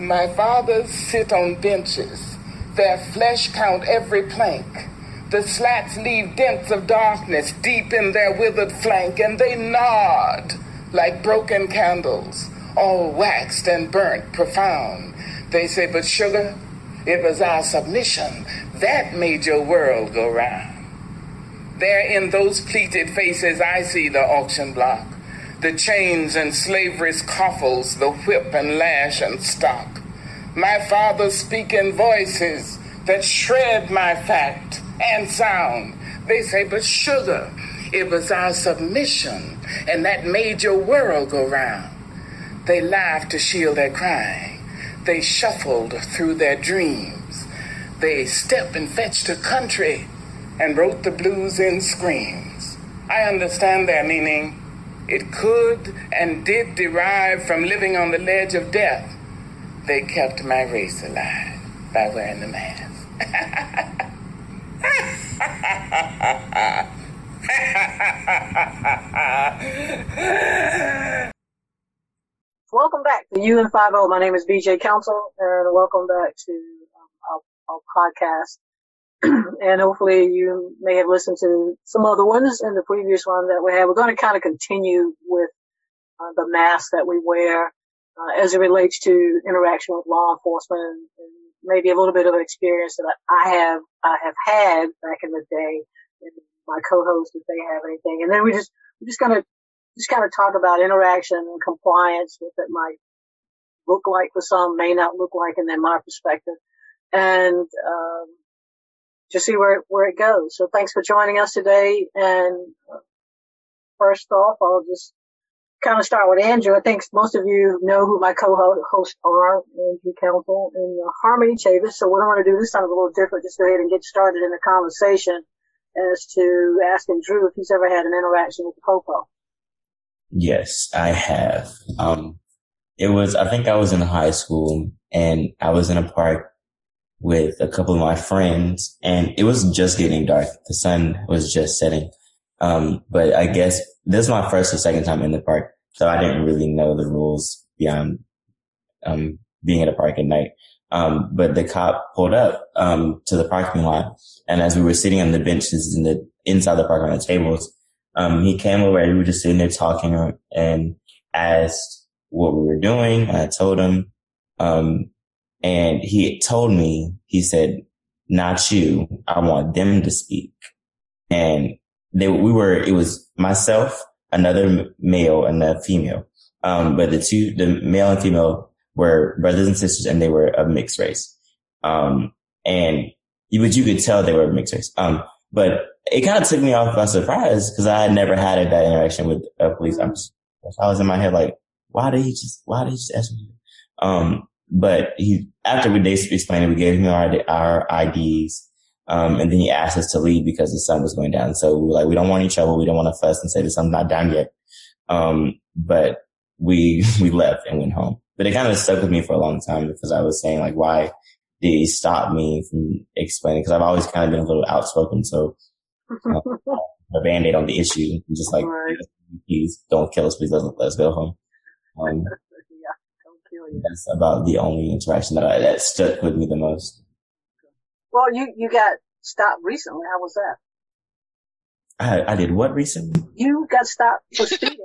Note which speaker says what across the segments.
Speaker 1: My fathers sit on benches. Their flesh count every plank. The slats leave dents of darkness deep in their withered flank, and they nod like broken candles, all waxed and burnt profound. They say, but sugar, it was our submission that made your world go round. There in those pleated faces, I see the auction block, the chains and slavery's coffles, the whip and lash and stock. My father speaking voices that shred my fact and sound. They say, but sugar, it was our submission, and that made your world go round. They laughed to shield their crying. They shuffled through their dreams. They stepped and fetched a country and wrote the blues in screams. I understand their meaning. It could and did derive from living on the ledge of death. They kept my race alive by wearing the mask.
Speaker 2: welcome back to UN50. My name is BJ Council, and welcome back to um, our, our podcast. and hopefully you may have listened to some other ones in the previous one that we had. We're going to kind of continue with uh, the mask that we wear uh, as it relates to interaction with law enforcement and, maybe a little bit of an experience that I have I have had back in the day. And my co-host, if they have anything, and then we just we're just gonna just kind of talk about interaction and compliance, what that might look like for some, may not look like, and then my perspective, and um, to see where where it goes. So thanks for joining us today. And first off, I'll just kind of start with Andrew. I think most of you know who my co-hosts are, Andrew Council and uh, Harmony Chavis. So what I want to do this time is a little different. Just go ahead and get started in the conversation as to asking Drew if he's ever had an interaction with the Popo.
Speaker 3: Yes, I have. Um, it was, I think I was in high school and I was in a park with a couple of my friends and it was just getting dark. The sun was just setting. Um, but I guess this is my first or second time in the park. So I didn't really know the rules beyond, um, being at a park at night. Um, but the cop pulled up, um, to the parking lot. And as we were sitting on the benches in the, inside the park on the tables, um, he came over and we were just sitting there talking and asked what we were doing. I told him, um, and he told me, he said, not you. I want them to speak. And they, we were, it was myself, another male and a female. Um, but the two, the male and female were brothers and sisters and they were of mixed race. Um, and you, but you could tell they were mixed race. Um, but it kind of took me off by surprise because I had never had that interaction with a police officer. I was in my head like, why did he just, why did he just ask me? Um, but he, after we basically explained it, we gave him our, our IDs. Um, and then he asked us to leave because the sun was going down. So we were like, we don't want any trouble. We don't want to fuss and say the sun's not down yet. Um, but we, we left and went home. But it kind of stuck with me for a long time because I was saying like, why did he stop me from explaining? Cause I've always kind of been a little outspoken. So, uh, a band-aid on the issue, just like, right. please don't kill us. Please let us, let us go home. Um, that's about the only interaction that I, that stuck with me the most.
Speaker 2: Well, you, you got stopped recently. How was that?
Speaker 3: I, I did what recently?
Speaker 2: You got stopped for speeding.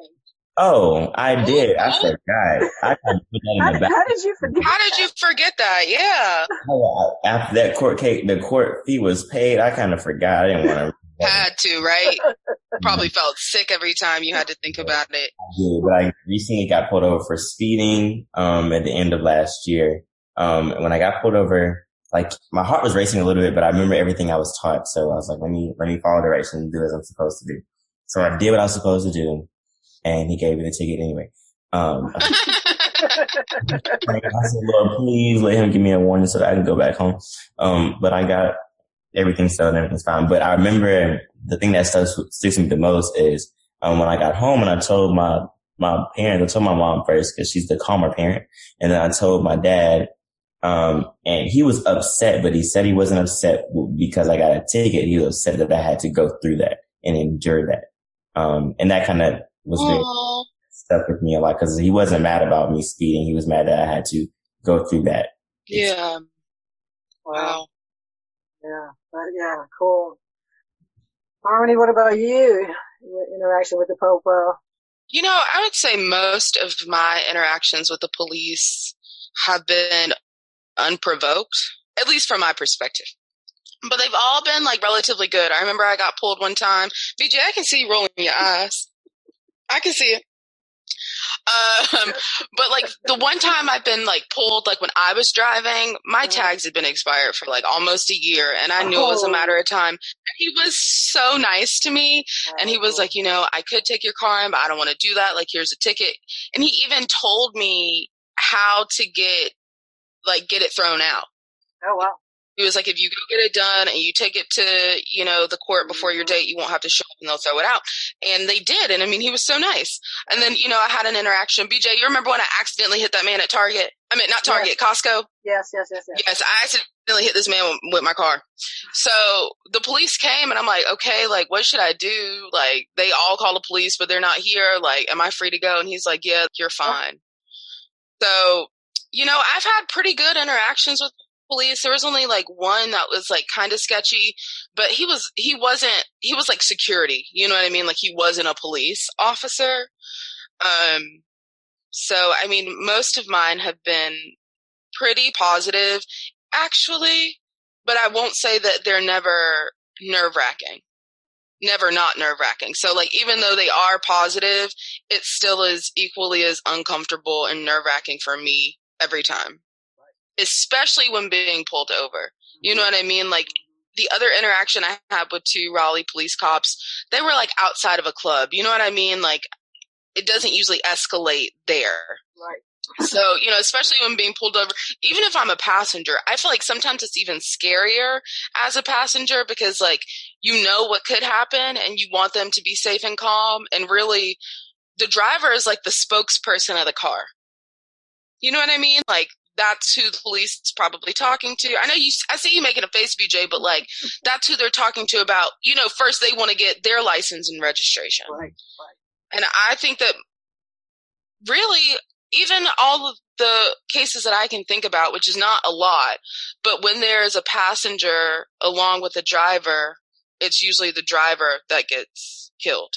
Speaker 3: Oh, I did. I forgot. I kinda put that in
Speaker 2: how,
Speaker 3: the back.
Speaker 2: How did you forget?
Speaker 4: How did you forget that? Yeah.
Speaker 3: Oh, after that court case, the court fee was paid. I kind of forgot. I didn't want to.
Speaker 4: Had to, right? Probably felt sick every time you had to think about it.
Speaker 3: Yeah, but I recently got pulled over for speeding um, at the end of last year. Um, when I got pulled over, like my heart was racing a little bit, but I remember everything I was taught. So I was like, let me let me follow directions and do as I'm supposed to do. So I did what I was supposed to do, and he gave me the ticket anyway. Um, I said, Lord, please let him give me a warning so that I can go back home. Um, but I got everything settled and everything's fine. But I remember the thing that sticks, sticks me the most is um, when I got home and I told my my parents, I told my mom first because she's the calmer parent, and then I told my dad. Um, and he was upset, but he said he wasn't upset because I got a ticket. He was upset that I had to go through that and endure that. Um, and that kind of was stuck with me a lot because he wasn't mad about me speeding. He was mad that I had to go through that.
Speaker 4: Yeah. Wow.
Speaker 2: But yeah. Cool. Harmony, what about you? Your interaction with the Popo? Uh?
Speaker 4: You know, I would say most of my interactions with the police have been unprovoked, at least from my perspective. But they've all been like relatively good. I remember I got pulled one time. BJ, I can see you rolling your eyes. I can see it. Um, but like the one time I've been like pulled, like when I was driving, my tags had been expired for like almost a year, and I knew it was a matter of time. He was so nice to me, and he was like, you know, I could take your car in, but I don't want to do that. Like, here's a ticket, and he even told me how to get like get it thrown out.
Speaker 2: Oh wow.
Speaker 4: He was like, if you go get it done and you take it to, you know, the court before your date, you won't have to show up and they'll throw it out. And they did. And I mean, he was so nice. And then, you know, I had an interaction. BJ, you remember when I accidentally hit that man at Target? I mean, not Target,
Speaker 2: yes.
Speaker 4: Costco?
Speaker 2: Yes, yes, yes, yes.
Speaker 4: Yes, I accidentally hit this man with, with my car. So the police came and I'm like, okay, like, what should I do? Like, they all call the police, but they're not here. Like, am I free to go? And he's like, yeah, you're oh. fine. So, you know, I've had pretty good interactions with police. There was only like one that was like kind of sketchy, but he was he wasn't he was like security. You know what I mean? Like he wasn't a police officer. Um so I mean most of mine have been pretty positive actually, but I won't say that they're never nerve-wracking. Never not nerve-wracking. So like even though they are positive, it still is equally as uncomfortable and nerve-wracking for me every time especially when being pulled over. You know mm-hmm. what I mean? Like the other interaction I had with two Raleigh police cops, they were like outside of a club. You know what I mean? Like it doesn't usually escalate there.
Speaker 2: Right.
Speaker 4: So, you know, especially when being pulled over, even if I'm a passenger, I feel like sometimes it's even scarier as a passenger because like you know what could happen and you want them to be safe and calm and really the driver is like the spokesperson of the car. You know what I mean? Like that's who the police is probably talking to. I know you, I see you making a face, BJ, but like that's who they're talking to about, you know, first they want to get their license and registration.
Speaker 2: Right, right.
Speaker 4: And I think that really, even all of the cases that I can think about, which is not a lot, but when there is a passenger along with a driver, it's usually the driver that gets killed.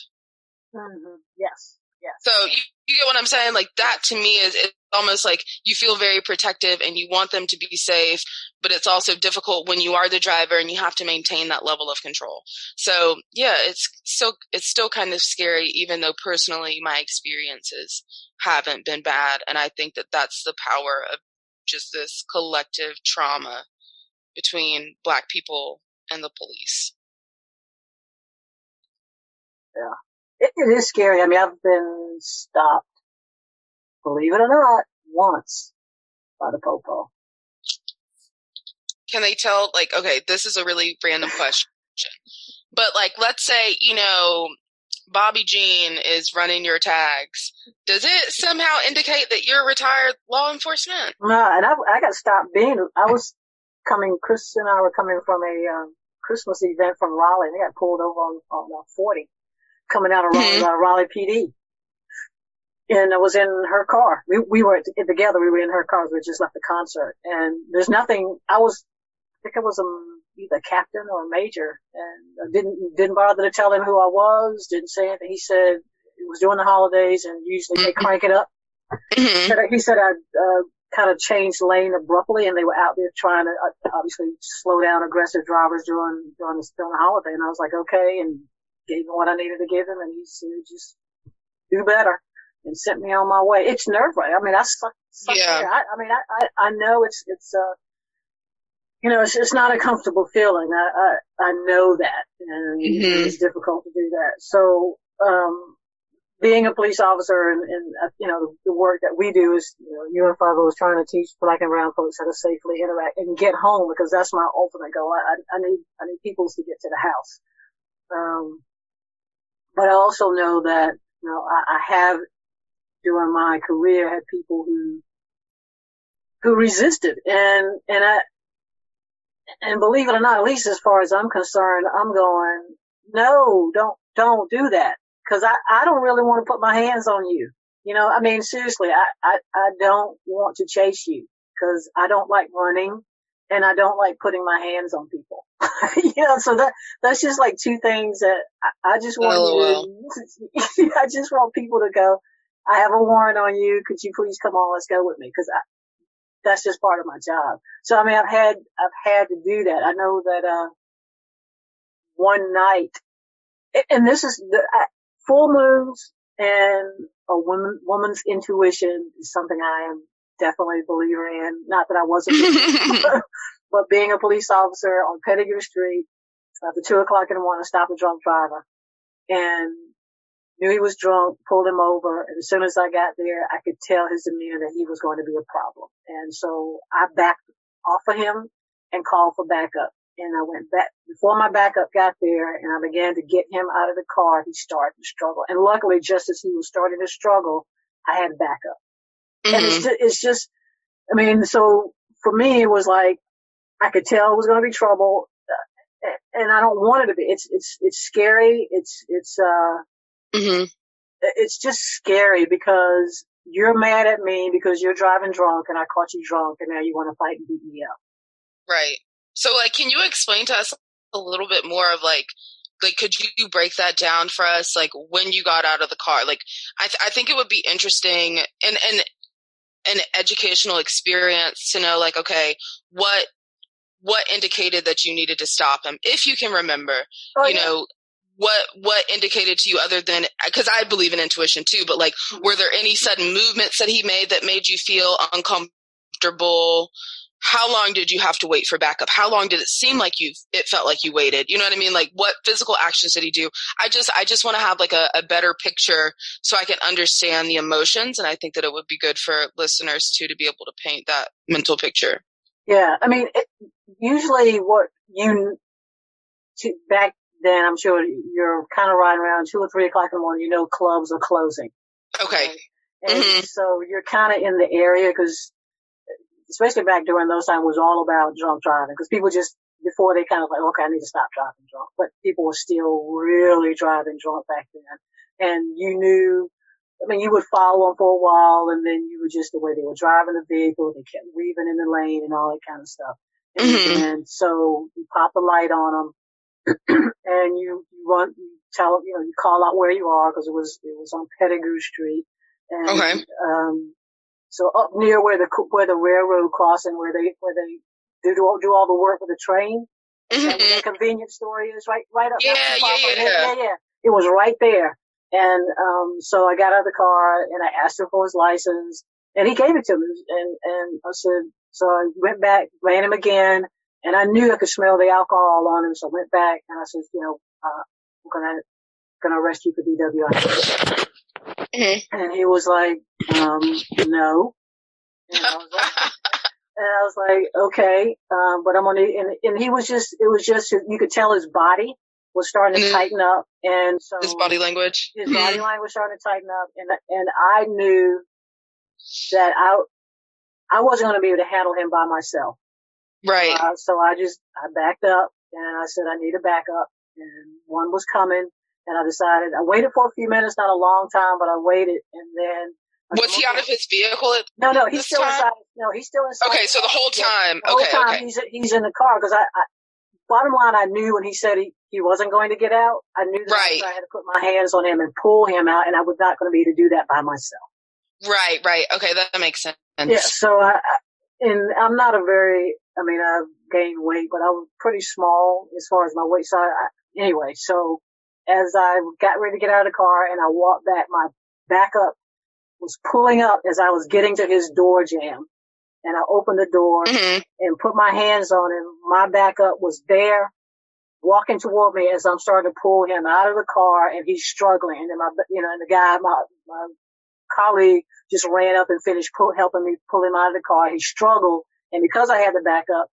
Speaker 2: Mm-hmm. Yes, yes.
Speaker 4: So you, you get what I'm saying? Like that to me is almost like you feel very protective and you want them to be safe, but it's also difficult when you are the driver and you have to maintain that level of control. So yeah, it's still it's still kind of scary, even though personally my experiences haven't been bad, and I think that that's the power of just this collective trauma between Black people and the police.
Speaker 2: Yeah it, it is scary. I mean, I've been stopped, believe it or not, once by the popo.
Speaker 4: Can they tell, like, okay, this is a really random question, but like, let's say, you know, Bobby Jean is running your tags. Does it somehow indicate that you're retired law enforcement?
Speaker 2: No, and I, I got stopped being, I was coming, Chris and I were coming from a um, Christmas event from Raleigh and they got pulled over on, on uh, 40 coming out of mm-hmm. uh, Raleigh PD. And I was in her car. We, we were together. We were in her car. We just left the concert and there's nothing, I was, I think I was a, either captain or a major and I didn't, didn't bother to tell him who I was, didn't say anything. He said it was during the holidays and usually they crank it up. Mm-hmm. He said I, uh, kind of changed lane abruptly and they were out there trying to uh, obviously slow down aggressive drivers during, during the, during the holiday. And I was like, okay. And gave him what I needed to give him, and he said, just do better and sent me on my way. It's nerve wracking. I mean, I suck, suck
Speaker 4: yeah.
Speaker 2: I, I mean, I, I, I know it's, it's, uh, you know, it's, it's not a comfortable feeling. I, I, I know that and mm-hmm. it's difficult to do that. So, um, being a police officer and, and uh, you know, the, the, work that we do is, you know, UN50 is trying to teach black and brown folks how to safely interact and get home because that's my ultimate goal. I, I need, I need people to get to the house. Um, but I also know that, you know, I, I have during my career had people who, who resisted and, and I, and believe it or not, at least as far as I'm concerned, I'm going, no, don't, don't do that. Cause I, I don't really want to put my hands on you. You know, I mean, seriously, I, I, I don't want to chase you. because I don't like running and I don't like putting my hands on people. you know, so that that's just like two things that I, I just want oh, you. To, I just want people to go. I have a warrant on you. Could you please come on? Let's go with me because that's just part of my job. So I mean, I've had I've had to do that. I know that uh, one night, and this is the full moons and a woman woman's intuition is something I am definitely a believer in. Not that I wasn't, but being a police officer on Pettigrew Street after two o'clock in the morning, stop a drunk driver and knew he was drunk, pulled him over. And as soon as I got there, I could tell his demeanor that he was going to be a problem. And so I backed off of him and called for backup. And I went back before my backup got there and I began to get him out of the car. He started to struggle. And luckily, just as he was starting to struggle, I had backup. Mm-hmm. And it's mm-hmm. just, it's just, I mean, so for me, it was like, I could tell it was going to be trouble. Uh, and I don't want it to be. It's, it's, it's scary. It's, it's, uh, mm-hmm. it's just scary because you're mad at me because you're driving drunk and I caught you drunk and now you want to fight and beat me up.
Speaker 4: Right. So like, can you explain to us a little bit more of like, like could you break that down for us like when you got out of the car like i, th- I think it would be interesting and and an educational experience to know like okay what what indicated that you needed to stop him if you can remember oh, you yeah. know what what indicated to you other than because i believe in intuition too but like were there any sudden movements that he made that made you feel uncomfortable how long did you have to wait for backup? How long did it seem like you it felt like you waited? You know what I mean? Like what physical actions did he do? I just I just want to have like a, a better picture so I can understand the emotions and I think that it would be good for listeners too to be able to paint that mental picture.
Speaker 2: Yeah, I mean, it, usually what you to, back then, I'm sure you're kind of riding around two or three o'clock in the morning. You know, clubs are closing.
Speaker 4: Okay.
Speaker 2: And mm-hmm. so you're kind of in the area because especially back during those times, was all about drunk driving because people just before they kind of like, okay, I need to stop driving drunk, but people were still really driving drunk back then, and you knew. I mean, you would follow them for a while, and then you were just the way they were driving the vehicle, they kept weaving in the lane and all that kind of stuff. And, mm-hmm. and so you pop a light on them, and you, you run, you tell, you know, you call out where you are because it was it was on Pettigrew Street, and okay. um, so up near where the where the railroad crossing, where they where they do do, do all the work with the train, mm-hmm. convenience store is right right up.
Speaker 4: Yeah, yeah, yeah.
Speaker 2: yeah, yeah. It was right there, and um, so I got out of the car and I asked him for his license, and he gave it to me, and and I said, so I went back, ran him again, and I knew I could smell the alcohol on him, so I went back and I said, you know, uh, I'm gonna gonna arrest you for DWI. Mm-hmm. And he was like, um, no. And I was like, and I was like okay, um, but I'm gonna, and, and he was just, it was just, you could tell his body was starting to mm-hmm. tighten up. And so
Speaker 4: his body language,
Speaker 2: his body language started to tighten up. And, and I knew that I, I wasn't going to be able to handle him by myself.
Speaker 4: Right.
Speaker 2: Uh, so I just, I backed up and I said, I need a backup and one was coming and I decided I waited for a few minutes, not a long time, but I waited, and then.
Speaker 4: Was he out of his vehicle?
Speaker 2: no, no, he's still time? inside. No, he's still inside.
Speaker 4: Okay, so the whole time.
Speaker 2: Yeah, the
Speaker 4: okay,
Speaker 2: whole time
Speaker 4: okay.
Speaker 2: he's he's in the car because I, I. Bottom line, I knew when he said he, he wasn't going to get out. I knew that
Speaker 4: right.
Speaker 2: I had to put my hands on him and pull him out, and I was not going to be able to do that by myself.
Speaker 4: Right, right. Okay, that makes sense.
Speaker 2: Yeah. So I, and I'm not a very. I mean, I've gained weight, but I was pretty small as far as my weight. So I, anyway, so as I got ready to get out of the car and I walked back, my backup was pulling up as I was getting to his door jam. And I opened the door mm-hmm. and put my hands on him. My backup was there walking toward me as I'm starting to pull him out of the car and he's struggling. And my, you know, and the guy, my, my colleague just ran up and finished pull, helping me pull him out of the car. He struggled. And because I had the backup,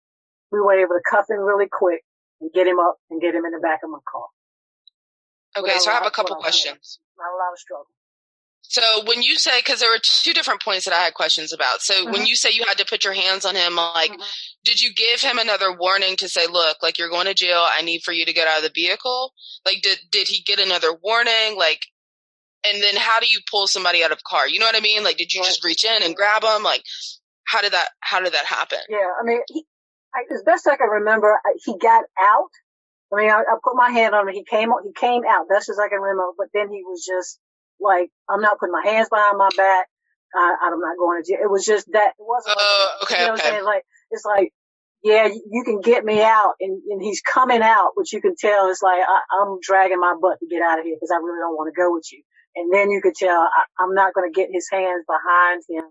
Speaker 2: we were able to cuff him really quick and get him up and get him in the back of my car.
Speaker 4: Okay, so I have a couple questions.
Speaker 2: Not a lot of struggle.
Speaker 4: So when you say, because there were two different points that I had questions about. So mm-hmm. when you say you had to put your hands on him, like, mm-hmm. did you give him another warning to say, look, like you're going to jail. I need for you to get out of the vehicle. Like, did did he get another warning? Like, and then how do you pull somebody out of a car? You know what I mean? Like, did you just reach in and grab him? Like, how did that how did that happen?
Speaker 2: Yeah, I mean, he, I, as best I can remember, he got out. I mean, I, I put my hand on him. He came he came out best as I can remember, but then he was just like, I'm not putting my hands behind my back. I, I'm not going to jail. It was just that. It wasn't.
Speaker 4: Oh,
Speaker 2: like,
Speaker 4: okay,
Speaker 2: you know
Speaker 4: okay.
Speaker 2: what I'm saying? Like it's like, yeah, you can get me out, and, and he's coming out, but you can tell it's like I, I'm dragging my butt to get out of here because I really don't want to go with you. And then you could tell I, I'm not going to get his hands behind him.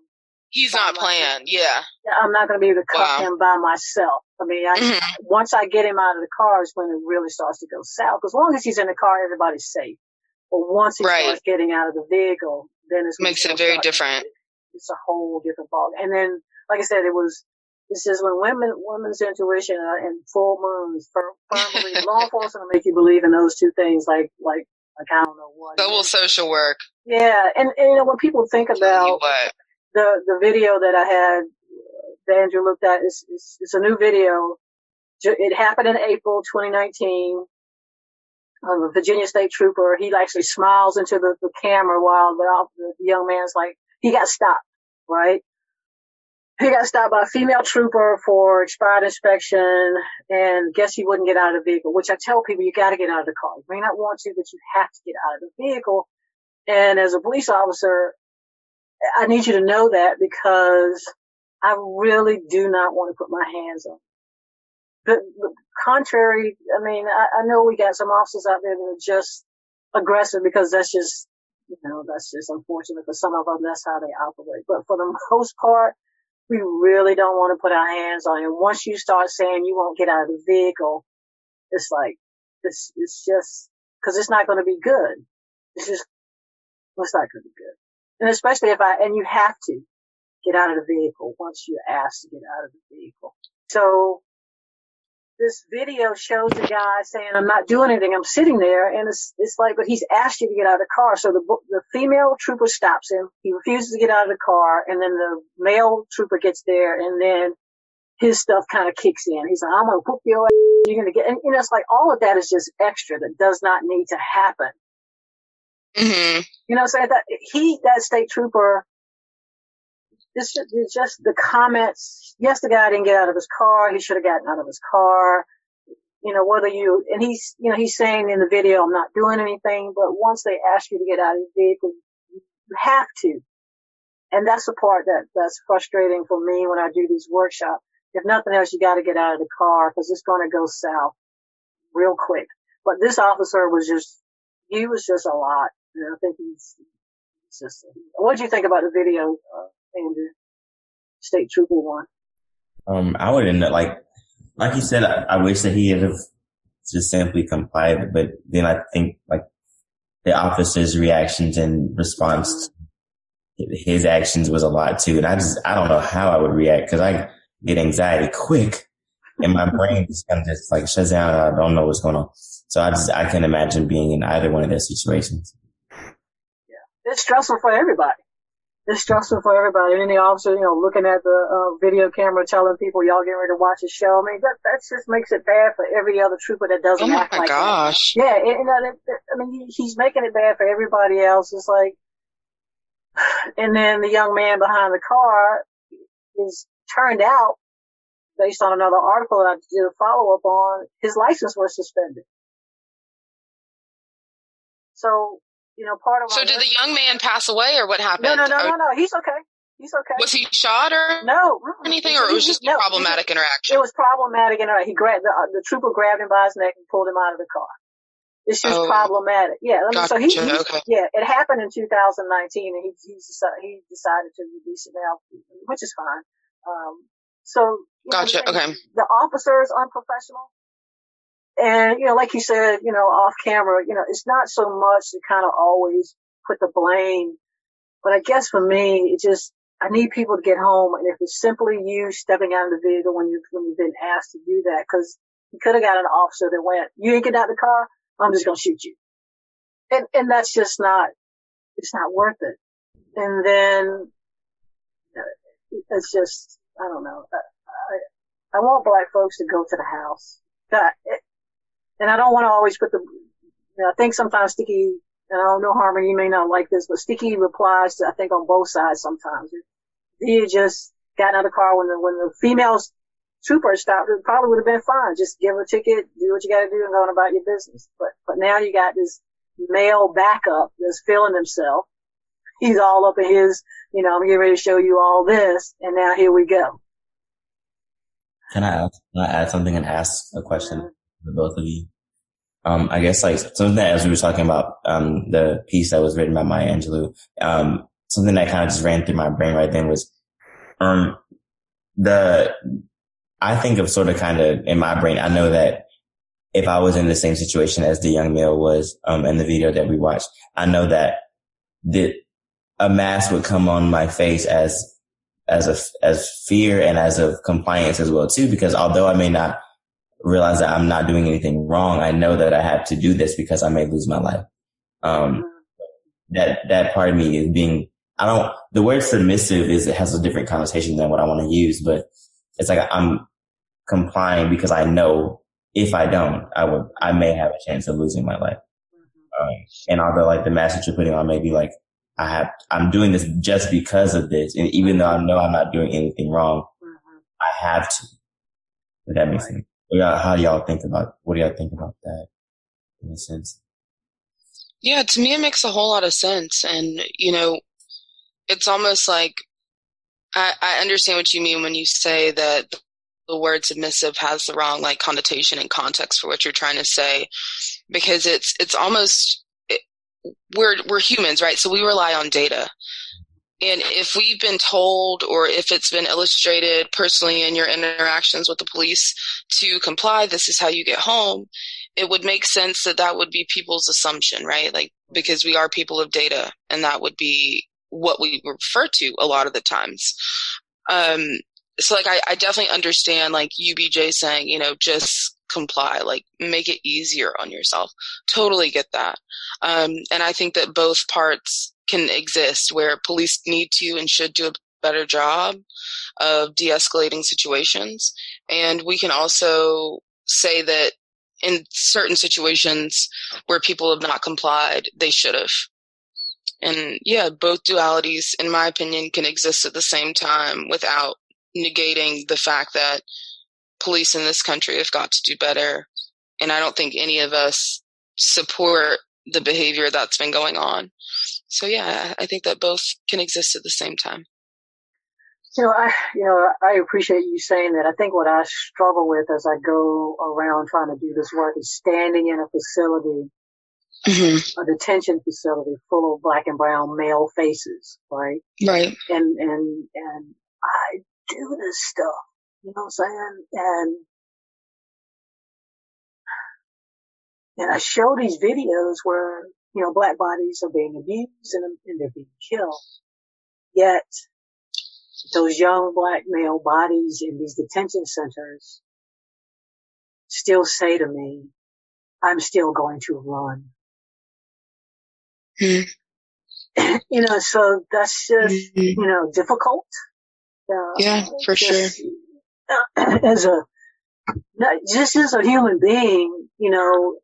Speaker 4: He's not playing. Yeah.
Speaker 2: I'm not going to be able to cuff
Speaker 4: Wow.
Speaker 2: him by myself. I mean, I,
Speaker 4: Mhm.
Speaker 2: once I get him out of the car is when it really starts to go south. As long as he's in the car, everybody's safe. But once he
Speaker 4: Right.
Speaker 2: starts getting out of the vehicle, then it's when
Speaker 4: Makes it very different.
Speaker 2: It's a whole different ball. And then, like I said, it was. This is when women, women's intuition uh, and full moons firm, firm. Law enforcement will make you believe in those two things, like like like I don't know what.
Speaker 4: So will social work.
Speaker 2: yeah, and, and you know when people think about. The the video that I had that Andrew looked at is it's a new video. It happened in April 2019. Um, a Virginia State Trooper. He actually smiles into the, the camera while the, the young man's like he got stopped, right? He got stopped by a female trooper for expired inspection, and guess he wouldn't get out of the vehicle. Which I tell people, you got to get out of the car. You may not want to, but you have to get out of the vehicle. And as a police officer, I need you to know that because I really do not want to put my hands on. But, contrary, I mean, I, I know we got some officers out there that are just aggressive because that's just, you know, that's just unfortunate for some of them. That's how they operate. But for the most part, we really don't want to put our hands on it. Once you start saying you won't get out of the vehicle, it's like, it's, it's just, cause it's not going to be good. It's just, it's not going to be good. And especially if I, and you have to get out of the vehicle once you're asked to get out of the vehicle. So this video shows the guy saying, I'm not doing anything. I'm sitting there. And it's, it's like, but he's asked you to get out of the car. So the, the female trooper stops him. He refuses to get out of the car. And then the male trooper gets there and then his stuff kind of kicks in. He's like, I'm going to whoop your ass. You're going to get, and you know, it's like all of that is just extra that does not need to happen.
Speaker 4: Hmm
Speaker 2: You know, so that he, that state trooper, this is just the comments. Yes, the guy didn't get out of his car. He should have gotten out of his car. You know, whether you, and he's, you know, he's saying in the video, I'm not doing anything, but once they ask you to get out of the vehicle, you have to. And that's the part that, that's frustrating for me when I do these workshops. If nothing else, you got to get out of the car because it's going to go south real quick. But this officer was just, he was just a lot. And I think he's, he's just, what did you think about the video, uh, Andrew? State Trooper one.
Speaker 3: Um, I would end up like, like you said, I, I wish that he had have just simply complied, but then I think like the officer's reactions and response to his actions was a lot too. And I just, I don't know how I would react because I get anxiety quick and my brain just kind of just like shuts down. I don't know what's going on. So I just, I can imagine being in either one of those situations.
Speaker 2: It's stressful for everybody. It's stressful for everybody. And then the officer, you know, looking at the uh, video camera, telling people y'all getting ready to watch the show. I mean, that that just makes it bad for every other trooper that doesn't
Speaker 4: Oh my
Speaker 2: act like that.
Speaker 4: gosh.
Speaker 2: Yeah, and, and that, that- I mean, he's making it bad for everybody else. It's like, and then the young man behind the car is turned out, based on another article that I did a follow up on, his license was suspended. So, you know, part of
Speaker 4: So did the young man pass away, or what happened?
Speaker 2: no, no, no, no, no. He's okay. He's okay.
Speaker 4: Was he shot or
Speaker 2: no,
Speaker 4: anything, or it was just a
Speaker 2: No,
Speaker 4: problematic interaction?
Speaker 2: It was problematic, and uh, he grabbed the, uh, the trooper grabbed him by his neck and pulled him out of the car. It's just
Speaker 4: Oh.
Speaker 2: problematic. Yeah, mean, so he, he-
Speaker 4: okay.
Speaker 2: yeah, it happened in 2019, and he he decided, he decided to release it now, which is fine. Um, so you know,
Speaker 4: Gotcha. Okay.
Speaker 2: the officer is unprofessional. And, you know, like you said, you know, off camera, you know, it's not so much to kind of always put the blame, but I guess for me, it just, I need people to get home. And if it's simply you stepping out of the vehicle when you, when you've been asked to do that, cause you could have got an officer that went, you ain't get out of the car. I'm just going to shoot you. And, and that's just not, it's not worth it. And then uh, it's just, I don't know. I, I, I want black folks to go to the house. That, and I don't want to always put the, you know, I think sometimes Sticky, and I don't know Harmon, you may not like this, but Sticky replies to, I think on both sides sometimes. You just gotten out of the car when the when the female trooper stopped, it probably would have been fine. Just give a ticket, do what you got to do, and go on about your business. But but now you got this male backup that's feeling himself. He's all up in his, you know, I'm getting ready to show you all this, and now here we go.
Speaker 3: Can I can I add something and ask a question to both of you? Um, I guess like something that as we were talking about, um, the piece that was written by Maya Angelou, um, something that kind of just ran through my brain right then was, um, the, I think of sort of kind of in my brain, I know that if I was in the same situation as the young male was, um, in the video that we watched, I know that the, a mask would come on my face as, as a, as fear and as a compliance as well too, because although I may not realize that I'm not doing anything wrong. I know that I have to do this because I may lose my life. Um, that, that part of me is being, I don't, the word submissive is, it has a different connotation than what I want to use, but it's like I'm complying because I know if I don't, I would, I may have a chance of losing my life. Um, and although like the message you're putting on may be like, I have, I'm doing this just because of this. And even though I know I'm not doing anything wrong, I have to. If that makes sense how do y'all think about what do y'all think about that in a sense?
Speaker 4: Yeah, to me it makes a whole lot of sense, and you know, it's almost like I, I understand what you mean when you say that the word submissive has the wrong like connotation and context for what you're trying to say, because it's it's almost it, we're we're humans, right? So we rely on data, and if we've been told or if it's been illustrated personally in your interactions with the police to comply, this is how you get home, it would make sense that that would be people's assumption, right? Like, because we are people of data and that would be what we refer to a lot of the times. Um, so like, I, I definitely understand like UBJ saying, you know, just comply, like make it easier on yourself. Totally get that. Um, and I think that both parts can exist where police need to and should do a better job of de-escalating situations. And we can also say that in certain situations where people have not complied, they should have. And yeah, both dualities, in my opinion, can exist at the same time without negating the fact that police in this country have got to do better. And I don't think any of us support the behavior that's been going on. So yeah, I think that both can exist at the same time.
Speaker 2: You know, I you know I appreciate you saying that. I think what I struggle with as I go around trying to do this work is standing in a facility, mm-hmm. a detention facility full of black and brown male faces, right?
Speaker 4: Right.
Speaker 2: And and and I do this stuff, you know what I'm saying? And and I show these videos where you know, black bodies are being abused and, and they're being killed. Yet, those young black male bodies in these detention centers still say to me, I'm still going to run. Mm. you know, so that's just, mm-hmm. you know, difficult.
Speaker 4: Uh, yeah, for just, sure.
Speaker 2: Uh, as a, just as a human being, you know,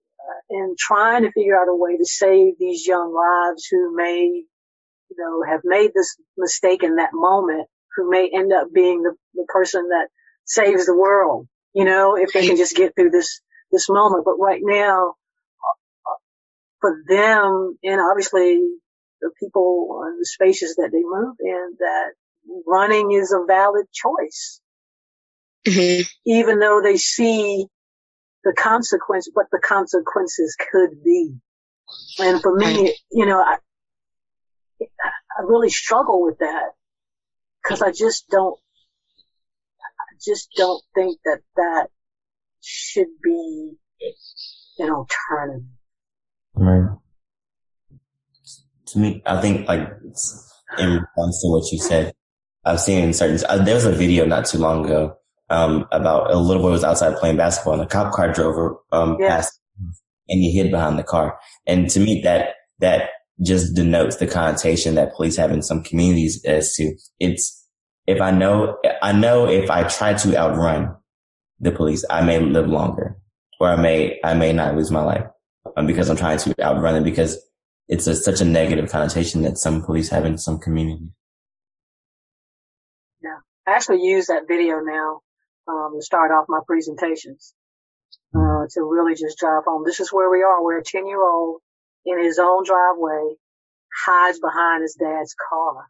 Speaker 2: and trying to figure out a way to save these young lives who may, you know, have made this mistake in that moment, who may end up being the, the person that saves the world, you know, if they can just get through this, this moment. But right now, for them, and obviously the people and the spaces that they move in, that running is a valid choice. Mm-hmm. Even though they see the consequence, what the consequences could be. And for me, you know, I, I really struggle with that because I just don't, I just don't think that that should be an alternative.
Speaker 3: Right. To me, I think like in response to what you said, I've seen in certain, uh, there was a video not too long ago um, about a little boy was outside playing basketball and a cop car drove um, yeah. past and he hid behind the car. And to me, that, that just denotes the connotation that police have in some communities as to it's, if I know, I know if I try to outrun the police, I may live longer or I may, I may not lose my life um, because I'm trying to outrun them because it's a, such a negative connotation that some police have in some communities. Yeah.
Speaker 2: I actually use that video now um, to start off my presentations uh, to really just drive home. This is where we are. We're a 10 year old in his own driveway hides behind his dad's car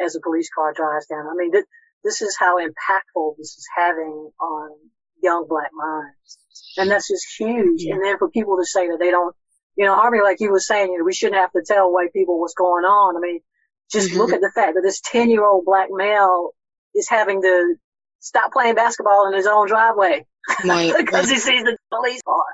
Speaker 2: as a police car drives down. I mean, th- this is how impactful this is having on young black minds. And that's just huge. Yeah. And then for people to say that they don't, you know, Harvey, like you were saying, you know, we shouldn't have to tell white people what's going on. I mean, just mm-hmm. look at the fact that this 10 year old black male is having to stop playing basketball in his own driveway right, because right. he sees the police car.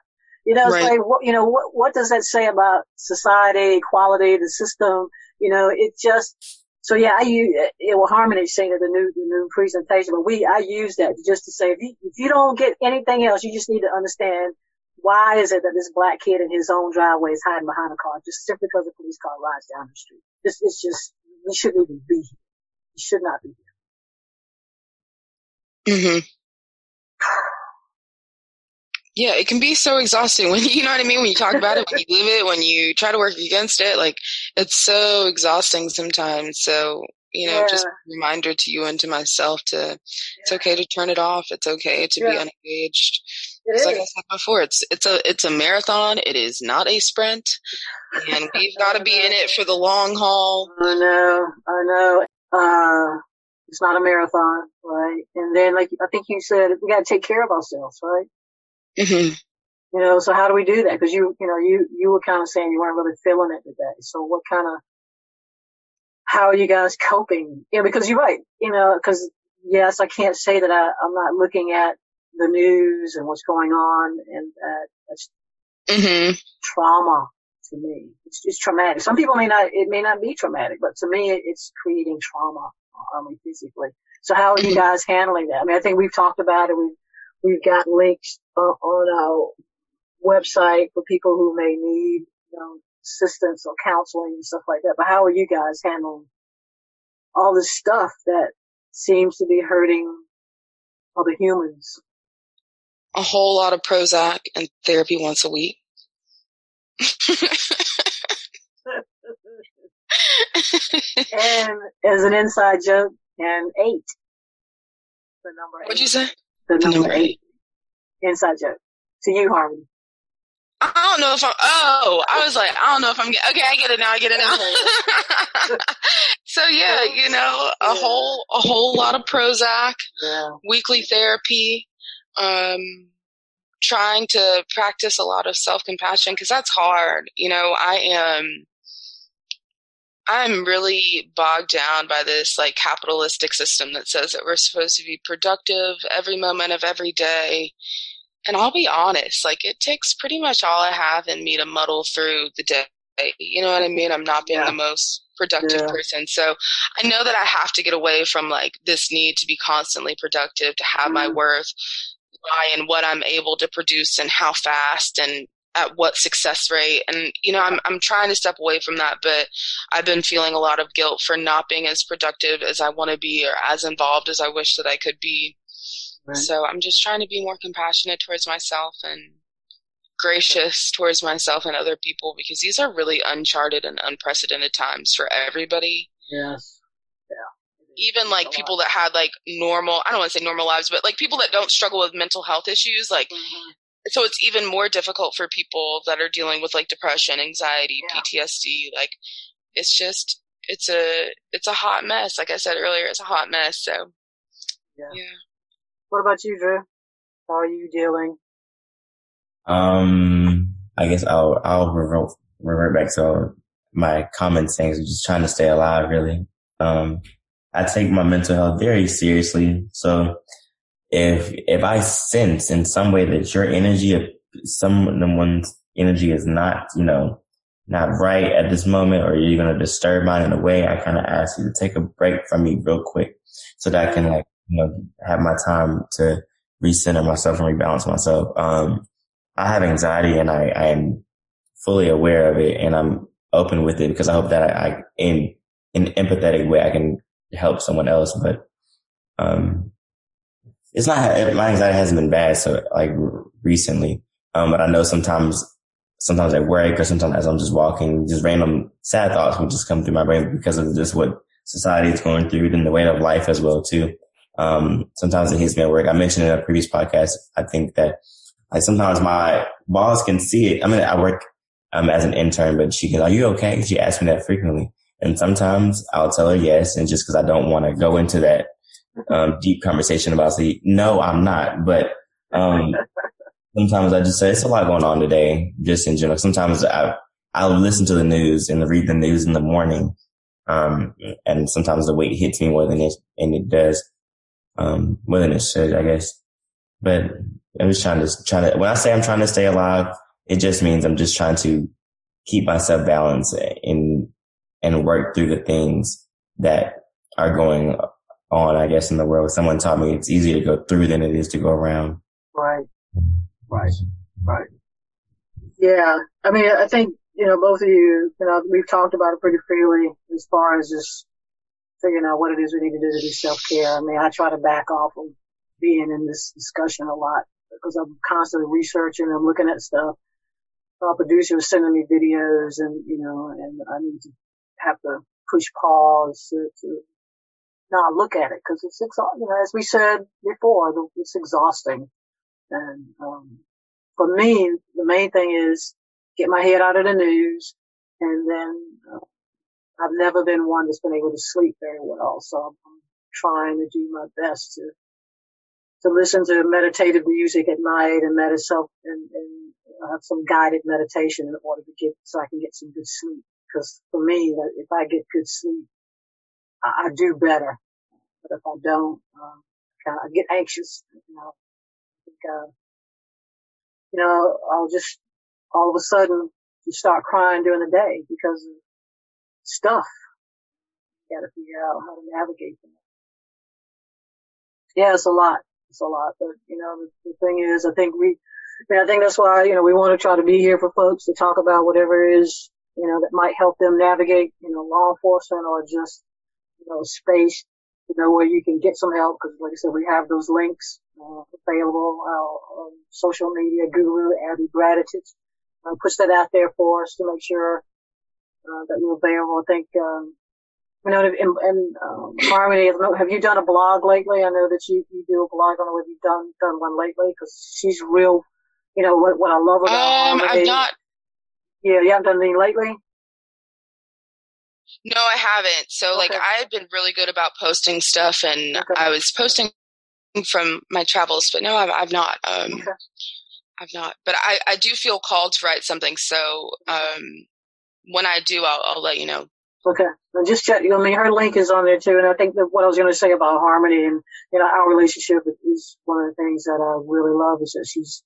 Speaker 2: You know, right. like, what, you know, what, what does that say about society, equality, the system? You know, it just, so yeah, I use, it will Harmony saying the new, the new presentation, but we, I use that just to say, if you, if you don't get anything else, you just need to understand why is it that this black kid in his own driveway is hiding behind a car just simply because a police car rides down the street. It's, it's just, we shouldn't even be here. We should not be
Speaker 4: here. Mm-hmm. Yeah, it can be so exhausting when you know what I mean. When you talk about it, when you live it, when you try to work against it, like it's so exhausting sometimes. So you know, yeah. just reminder to you and to myself to yeah. it's okay to turn it off. It's okay to yeah. be unengaged. Like I said before, it's it's a it's a marathon. It is not a sprint, and we've got to be in it for the long haul.
Speaker 2: I know, I know. Uh, it's not a marathon, right? And then, like I think you said, we got to take care of ourselves, right?
Speaker 4: Mm-hmm.
Speaker 2: You know, so how do we do that? Because you, you know, you you were kind of saying you weren't really feeling it today. So what kind of how are you guys coping? Yeah, because you're right. You know, because yes, I can't say that I, I'm not looking at the news and what's going on, and that that's
Speaker 4: mm-hmm.
Speaker 2: trauma to me. It's, it's traumatic. Some people may not, it may not be traumatic, but to me, it's creating trauma me physically. So how are you guys handling that? I mean, I think we've talked about it. We've we've got links uh, on our website for people who may need you know assistance or counseling and stuff like that. But how are you guys handling all this stuff that seems to be hurting other humans?
Speaker 4: A whole lot of Prozac and therapy once a week.
Speaker 2: and as an inside joke, and eight. The number eight.
Speaker 4: What'd you say?
Speaker 2: The number, number eight. eight. Inside joke. To you, Harmony.
Speaker 4: I don't know if I'm. Oh, I was like, I don't know if I'm. Okay, I get it now. I get it now. so yeah, you know, a yeah. whole a whole lot of Prozac,
Speaker 2: yeah.
Speaker 4: weekly therapy, um, trying to practice a lot of self compassion because that's hard. You know, I am. I'm really bogged down by this like capitalistic system that says that we're supposed to be productive every moment of every day and I'll be honest, like it takes pretty much all I have in me to muddle through the day. You know what I mean? I'm not being yeah. the most productive yeah. person. So I know that I have to get away from like this need to be constantly productive, to have mm. my worth lie in what I'm able to produce and how fast and at what success rate. And, you know, I'm, I'm trying to step away from that, but I've been feeling a lot of guilt for not being as productive as I want to be or as involved as I wish that I could be. Right. So I'm just trying to be more compassionate towards myself and gracious towards myself and other people because these are really uncharted and unprecedented times for everybody.
Speaker 2: Yes. Yeah.
Speaker 4: Even like people that had like normal, I don't want to say normal lives, but like people that don't struggle with mental health issues, like, mm-hmm. So it's even more difficult for people that are dealing with like depression, anxiety, yeah. PTSD. Like, it's just, it's a, it's a hot mess. Like I said earlier, it's a hot mess. So,
Speaker 2: yeah. yeah. What about you, Drew? How are you dealing?
Speaker 3: Um, I guess I'll I'll revert, revert back to my common things, just trying to stay alive. Really, um, I take my mental health very seriously. So if if I sense in some way that your energy, someone's energy is not, you know, not right at this moment, or you're gonna disturb mine in a way, I kind of ask you to take a break from me real quick, so that I can like you know, have my time to recenter myself and rebalance myself. Um, I have anxiety and I, I am fully aware of it and I'm open with it because I hope that I, I in, in an empathetic way, I can help someone else. But, um, it's not, my anxiety hasn't been bad. So like recently, um, but I know sometimes, sometimes at work or sometimes as I'm just walking, just random sad thoughts will just come through my brain because of just what society is going through and the weight of life as well too. Um, sometimes it hits me at work. I mentioned in a previous podcast, I think that like sometimes my boss can see it. I mean, I work um, as an intern, but she goes, are you okay? She asks me that frequently. And sometimes I'll tell her yes. And just cause I don't want to go into that, um, deep conversation about say, no, I'm not. But, um, sometimes I just say it's a lot going on today, just in general. Sometimes I, I'll listen to the news and read the news in the morning. Um, and sometimes the weight hits me more than it, and it does, um, more than it should, I guess. But I'm just trying to, try to, when I say I'm trying to stay alive, it just means I'm just trying to keep myself balanced and, and work through the things that are going on, I guess, in the world. Someone taught me it's easier to go through than it is to go around.
Speaker 2: Right. Right. Right. Yeah. I mean, I think, you know, both of you, you know, we've talked about it pretty freely as far as just figuring out what it is we need to do to do self-care. I mean, I try to back off of being in this discussion a lot because I'm constantly researching and looking at stuff. Our producer was sending me videos and, you know, and I need to have to push pause to, to not look at it because it's, you know, as we said before, it's exhausting. And, um, for me, the main thing is get my head out of the news and then uh, I've never been one that's been able to sleep very well. So I'm, trying to do my best to to listen to meditative music at night and meditate and, and have some guided meditation in order to get so I can get some good sleep. Because for me, if I get good sleep, I, I do better. But if I don't, um, I get anxious. You know, I think, uh, you know, I'll just all of a sudden just start crying during the day because of stuff. Got to figure out how to navigate. Yeah, it's a lot. It's a lot, but you know, the, the thing is, I think we, I, think that's why, you know, we want to try to be here for folks to talk about whatever it is, you know, that might help them navigate, you know, law enforcement or just, you know, space, you know, where you can get some help. Cause like I said, we have those links, uh, available, uh, on social media, Guru, Abby Gratitude, uh, push that out there for us to make sure, uh, that we're available. I think, um, I know, and, and um, Harmony, have you done a blog lately? I know that you, you do a blog. I don't know if you've done done one lately because she's real. You know what what I love about
Speaker 4: um,
Speaker 2: Harmony.
Speaker 4: I've not.
Speaker 2: Yeah, you haven't done anything lately.
Speaker 4: No, I haven't. So,
Speaker 2: Okay.
Speaker 4: like, I've been really good about posting stuff, and
Speaker 2: Okay.
Speaker 4: I was posting from my travels, but no, I've, I've not. Um,
Speaker 2: Okay.
Speaker 4: I've not. But I, I do feel called to write something. So, um, when I do, I'll, I'll let you know.
Speaker 2: Okay. Now just check. I mean, her link is on there too, and I think that what I was going to say about Harmony and you know our relationship is one of the things that I really love is that she's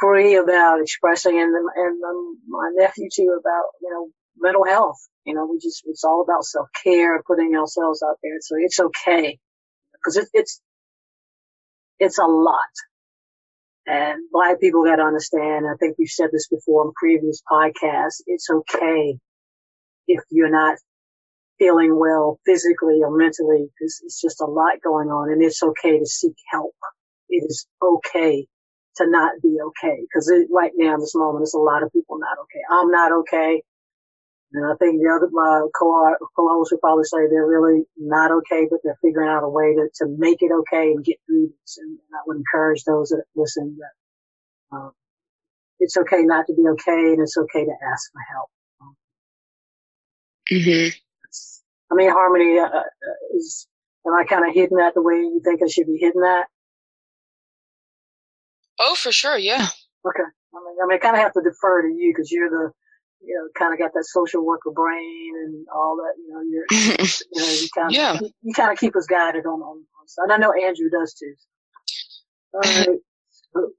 Speaker 2: free about expressing, and and um, my nephew too about you know mental health. You know, we just it's all about self care, putting ourselves out there. So it's okay because it, it's it's a lot. And black people got to understand, I think we've said this before in previous podcasts, it's okay if you're not feeling well physically or mentally because it's just a lot going on and it's okay to seek help. It is okay to not be okay because right now in this moment, there's a lot of people not okay. I'm not okay. And I think the other uh, co- co-hosts would probably say they're really not okay, but they're figuring out a way to, to make it okay and get through this. And, and I would encourage those that listen that um, it's okay not to be okay and it's okay to ask for help.
Speaker 4: Mm-hmm.
Speaker 2: I mean, harmony uh, uh, is. Am I kind of hitting that the way you think I should be hitting that?
Speaker 4: Oh, for sure. Yeah.
Speaker 2: Okay. I mean, I mean, I kind of have to defer to you because you're the, you know, kind of got that social worker brain and all that. You know, you're, you know, you kind of,
Speaker 4: Yeah.
Speaker 2: you, you kind of keep us guided on on. on stuff. And I know Andrew does too. All right. So,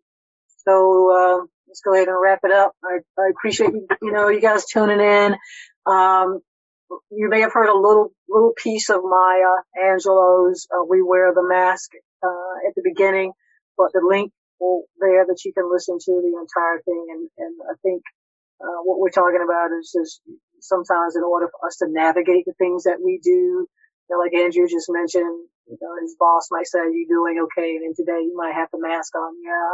Speaker 2: so uh, let's go ahead and wrap it up. I, I appreciate you, you know, you guys tuning in. Um, you may have heard a little little piece of my uh, Angelou's uh, "We Wear the Mask" uh, at the beginning, but the link there that you can listen to the entire thing. And, and I think uh, what we're talking about is just sometimes in order for us to navigate the things that we do, you know, like Andrew just mentioned, you know, his boss might say, "Are you doing okay?" And then today you might have the mask on. Yeah,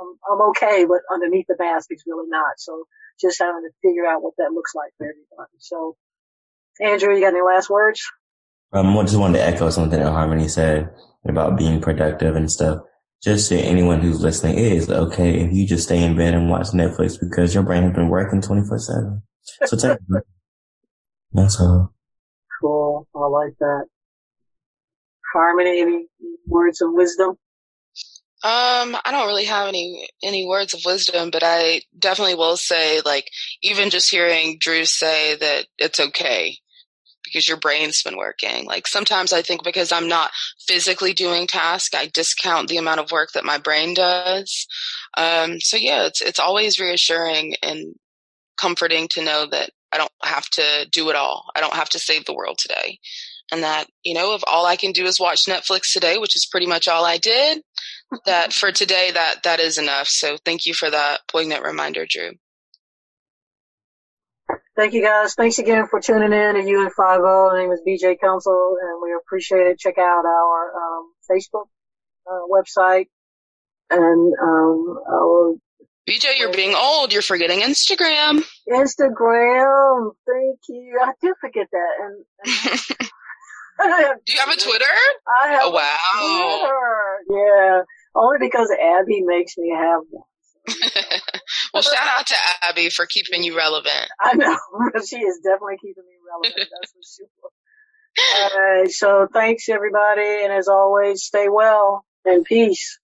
Speaker 2: I'm, I'm okay, but underneath the mask is really not. So just having to figure out what that looks like for everybody. So Andrew, you got any last words?
Speaker 3: Um, I just wanted to echo something that Harmony said about being productive and stuff. Just to anyone who's listening, is okay if you just stay in bed and watch Netflix because your brain has been working 24 7. So take That's all.
Speaker 2: Cool. I like that. Harmony, any words of wisdom?
Speaker 4: Um, I don't really have any any words of wisdom, but I definitely will say, like, even just hearing Drew say that it's okay because your brain's been working. Like sometimes I think because I'm not physically doing tasks, I discount the amount of work that my brain does. Um, so yeah, it's it's always reassuring and comforting to know that I don't have to do it all. I don't have to save the world today. And that, you know, if all I can do is watch Netflix today, which is pretty much all I did, that for today that that is enough. So thank you for that poignant reminder, Drew.
Speaker 2: Thank you guys. Thanks again for tuning in to UN50. My name is BJ Council and we appreciate it. Check out our um, Facebook uh, website and um, our
Speaker 4: BJ, you're being old. You're forgetting Instagram.
Speaker 2: Instagram. Thank you. I did forget that. And,
Speaker 4: and Do you have a Twitter?
Speaker 2: I have
Speaker 4: oh, wow.
Speaker 2: Twitter. Yeah. Only because Abby makes me have one.
Speaker 4: well, shout out to Abby for keeping you relevant.
Speaker 2: I know. she is definitely keeping me relevant. That's for sure. Right. So thanks everybody. And as always, stay well and peace.